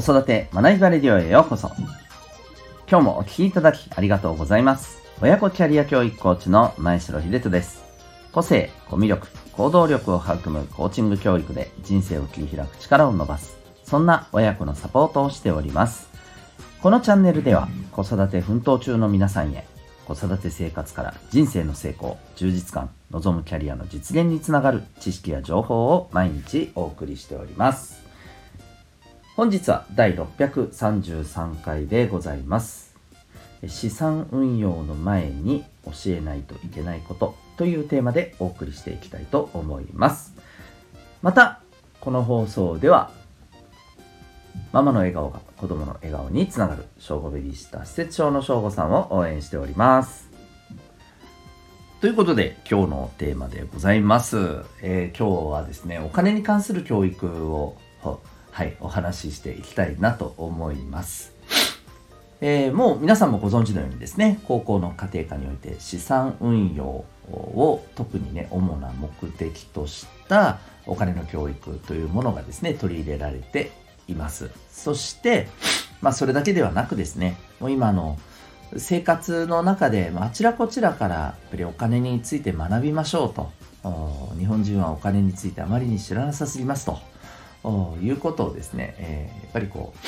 子育て学びバレディオへようこそ。今日もお聴きいただきありがとうございます。親子キャリア教育コーチの前城秀人です。個性、コミュ力、行動力を育むコーチング教育で人生を切り開く力を伸ばす。そんな親子のサポートをしております。このチャンネルでは子育て奮闘中の皆さんへ子育て生活から人生の成功、充実感、望むキャリアの実現につながる知識や情報を毎日お送りしております。本日は第633回でございます。資産運用の前に教えないといけないことというテーマでお送りしていきたいと思います。また、この放送では、ママの笑顔が子供の笑顔につながる、正午ベビーシター施設長の正午さんを応援しております。ということで、今日のテーマでございます。えー、今日はですね、お金に関する教育をはい、お話ししていきたいなと思います。えー、もう皆さんもご存知のようにですね、高校の家庭科において資産運用を特にね、主な目的としたお金の教育というものがですね、取り入れられています。そして、まあそれだけではなくですね、もう今の生活の中であちらこちらからやっぱりお金について学びましょうと。日本人はお金についてあまりに知らなさすぎますと。いうことをですね、えー、やっぱりこう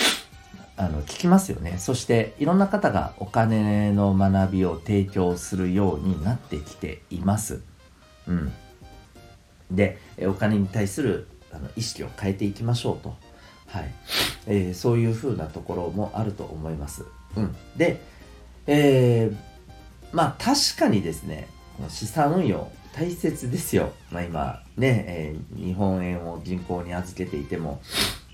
あの聞きますよね。そしていろんな方がお金の学びを提供するようになってきています。うん、でお金に対するあの意識を変えていきましょうと、はい。えー、そういうふうなところもあると思います。うん、で、えー、まあ確かにですね資産運用大切ですよ。まあ、今ね、えー、日本円を銀行に預けていても、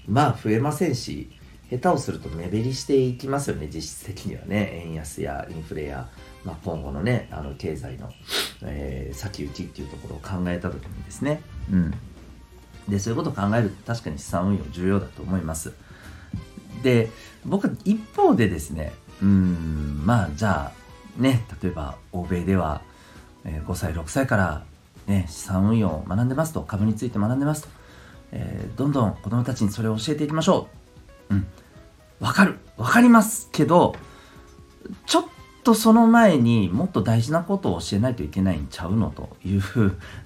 まあ増えませんし、下手をすると目減りしていきますよね、実質的にはね。円安やインフレや、まあ、今後のね、あの経済の、えー、先行きっていうところを考えた時にですね。うん。で、そういうことを考えると確かに資産運用重要だと思います。で、僕は一方でですね、うん、まあじゃあ、ね、例えば欧米では、え5歳6歳から、ね、資産運用を学んでますと株について学んでますと、えー、どんどん子供たちにそれを教えていきましょう。うん。わかる。わかりますけどちょっとその前にもっと大事なことを教えないといけないんちゃうのという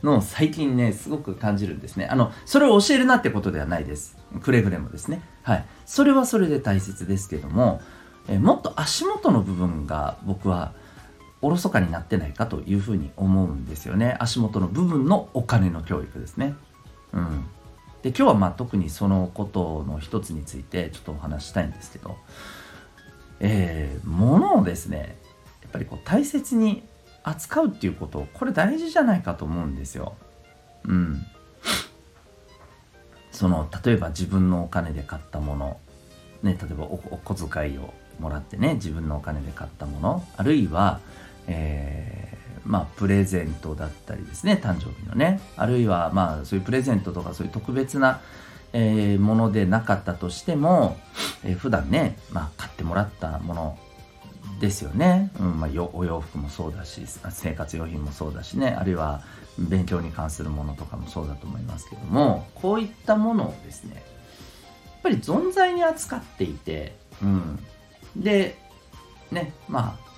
のを最近ねすごく感じるんですね。あのそれを教えるなってことではないです。くれぐれもですね。はい。それはそれで大切ですけども、え、もっと足元の部分が僕はおろそかになってないかというふうに思うんですよね。足元の部分のお金の教育ですね。うん。で今日はまあ特にそのことの一つについてちょっとお話したいんですけど。えー、物をですねやっぱりこう大切に扱うっていうことこれ大事じゃないかと思うんですよ。うん。その例えば自分のお金で買ったもの。ね例えばお小遣いをもらってね自分のお金で買ったもの。あるいはえー、まあ、プレゼントだったりですね誕生日のね。あるいはまあそういうプレゼントとかそういう特別な、えー、ものでなかったとしても、えー、普段ね、まあ、買ってもらったものですよね、うんまあ、お洋服もそうだし生活用品もそうだしね。あるいは勉強に関するものとかもそうだと思いますけどもこういったものをですねやっぱり存在に扱っていて、うん、でねまあ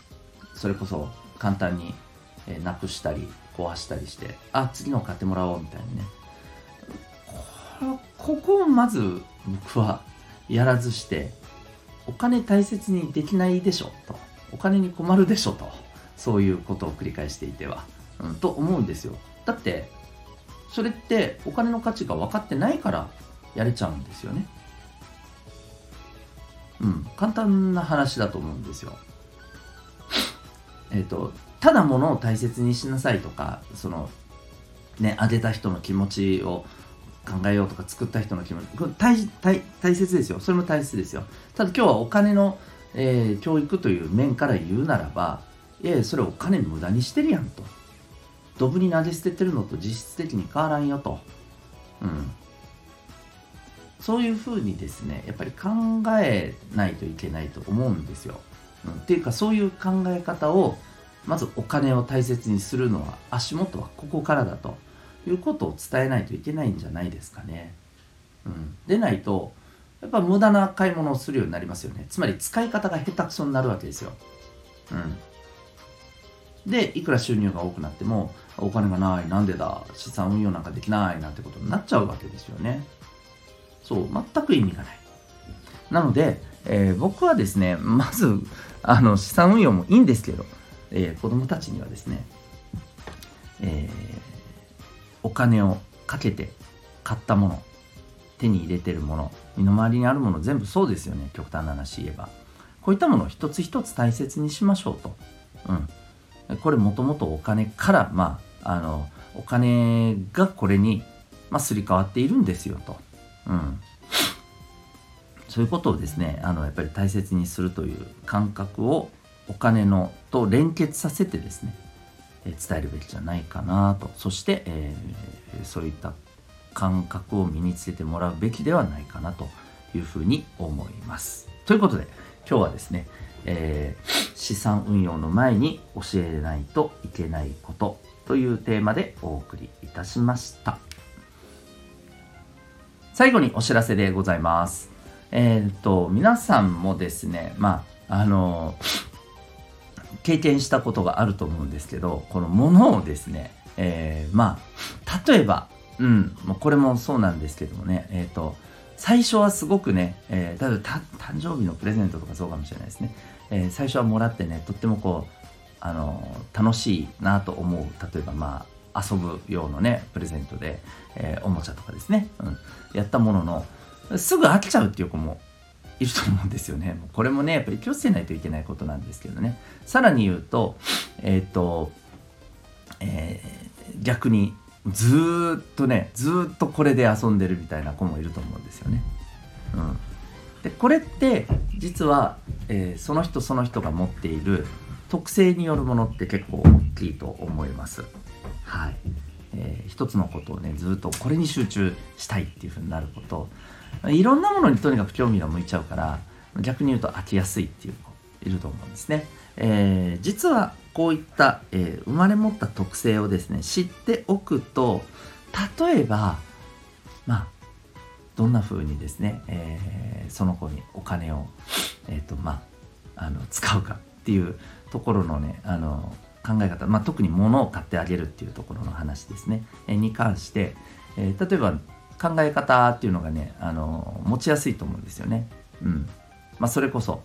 それこそ簡単に、えなくしたり壊したりしてあ次の買ってもらおうみたいにね。ここをまず僕はやらずしてお金大切にできないでしょとお金に困るでしょと。そういうことを繰り返していては、うん、と思うんですよ。だってそれってお金の価値が分かってないからやれちゃうんですよね。うん簡単な話だと思うんですよ。えーと、ただ物を大切にしなさいとかそのねあげた人の気持ちを考えようとか作った人の気持ちこれ大大大切ですよ。それも大切ですよ。ただ今日はお金の、えー、教育という面から言うならばいやいやそれお金無駄にしてるやんと。ドブに投げ捨ててるのと実質的に変わらんよと。うん。そういうふうにですねやっぱり考えないといけないと思うんですよ、っていうかそういう考え方をまずお金を大切にするのは足元はここからだということを伝えないといけないんじゃないですかね。うん、でないとやっぱ無駄な買い物をするようになりますよね。つまり使い方が下手くそになるわけですよ。うん。でいくら収入が多くなってもお金がないなんでだ資産運用なんかできないなんてことになっちゃうわけですよね。そう全く意味がない。なので、えー、僕はですねまずあの資産運用もいいんですけど、えー、子供たちにはですね、えー、お金をかけて買ったもの手に入れてるもの身の回りにあるもの全部そうですよね極端な話言えばこういったものを一つ一つ大切にしましょうと、うん、これもともとお金から、まあ、あの、お金がこれに、まあ、すり替わっているんですよと。うん。そういうことをですね、あの、やっぱり大切にするという感覚をお金のと連結させてですね、え伝えるべきじゃないかなと。そして、えー、そういった感覚を身につけてもらうべきではないかなというふうに思います。ということで、今日はですね、えー、資産運用の前に教えないといけないことというテーマでお送りいたしました。最後にお知らせでございます。えっ、ー、と、皆さんもですね、まあ、あの、経験したことがあると思うんですけど、このものをですね、えー、まあ、例えば、うん、これもそうなんですけどもね、えっ、ー、と、最初はすごくね、えー、例えば誕生日のプレゼントとかそうかもしれないですね。えー、最初はもらってね、とってもこう、あの楽しいなと思う、例えばまあ、遊ぶ用のね、プレゼントで、えー、おもちゃとかですね、うん、やったものの、すぐ飽きちゃうっていう子もいると思うんですよね。これもね、やっぱり気をつけないといけないことなんですけどね。さらに言うと、えっ、と、えー、逆にずっとねずっとこれで遊んでるみたいな子もいると思うんですよね。うん、でこれって実は、えー、その人その人が持っている特性によるものって結構大きいと思います。はい、えー、一つのことをねずっとこれに集中したいっていうふうになることいろんなものにとにかく興味が向いちゃうから逆に言うと飽きやすいっていう子いると思うんですね。えー、実はこういった、えー、生まれ持った特性をですね知っておくと例えばまあどんな風にですね、えー、その子にお金を、えーとまあ、あの使うかっていうところのねあの考え方、まあ、特に物を買ってあげるっていうところの話ですね、えー、に関して、えー、例えば考え方っていうのがねあの持ちやすいと思うんですよね。うんまあ、それこそ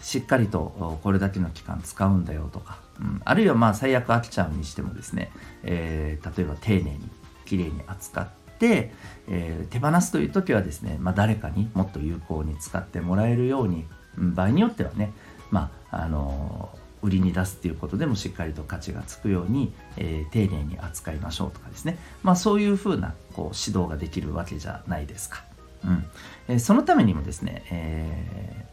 しっかりとこれだけの期間使うんだよとか、うん、あるいはまあ最悪飽きちゃうにしてもですね、えー、例えば丁寧にきれいに扱って、えー、手放すという時はですね、まあ、誰かにもっと有効に使ってもらえるように、うん、場合によってはね、まああのー、売りに出すっていうことでもしっかりと価値がつくように、えー、丁寧に扱いましょうとかですね、まあ、そういうふうなこう指導ができるわけじゃないですか。うん。えー、そのためにもですね、え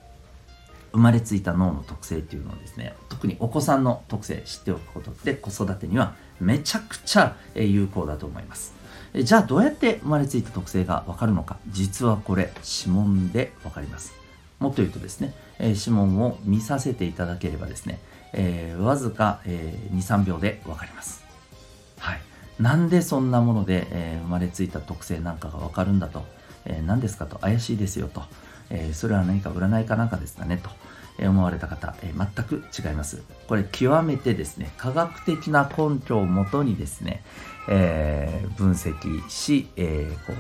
生まれついた脳の特性っていうのをですね特にお子さんの特性知っておくことって子育てにはめちゃくちゃ有効だと思います。じゃあどうやって生まれついた特性がわかるのか実はこれ指紋でわかります。もっと言うとですね、え指紋を見させていただければですね、えー、わずか、えー、23秒でわかりますはいなんでそんなもので、えー、生まれついた特性なんかがわかるんだと、えー、何ですかと怪しいですよとえー、それは何か占いかなんかですかねと思われた方、えー、全く違います。これ極めてですね、科学的な根拠をもとにですね、えー、分析し、えー、こ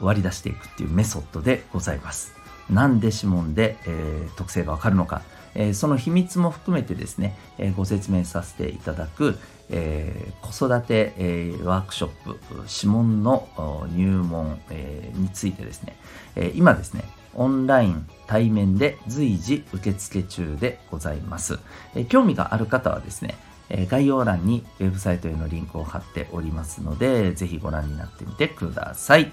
う割り出していくっていうメソッドでございます。なんで指紋で、えー、特性がわかるのか、えー、その秘密も含めてですね、えー、ご説明させていただく、えー、子育て、えー、ワークショップ指紋の入門、えー、についてですね、えー、今ですねオンライン対面で随時受付中でございます。え興味がある方はですね、え概要欄にウェブサイトへのリンクを貼っておりますので、ぜひご覧になってみてください。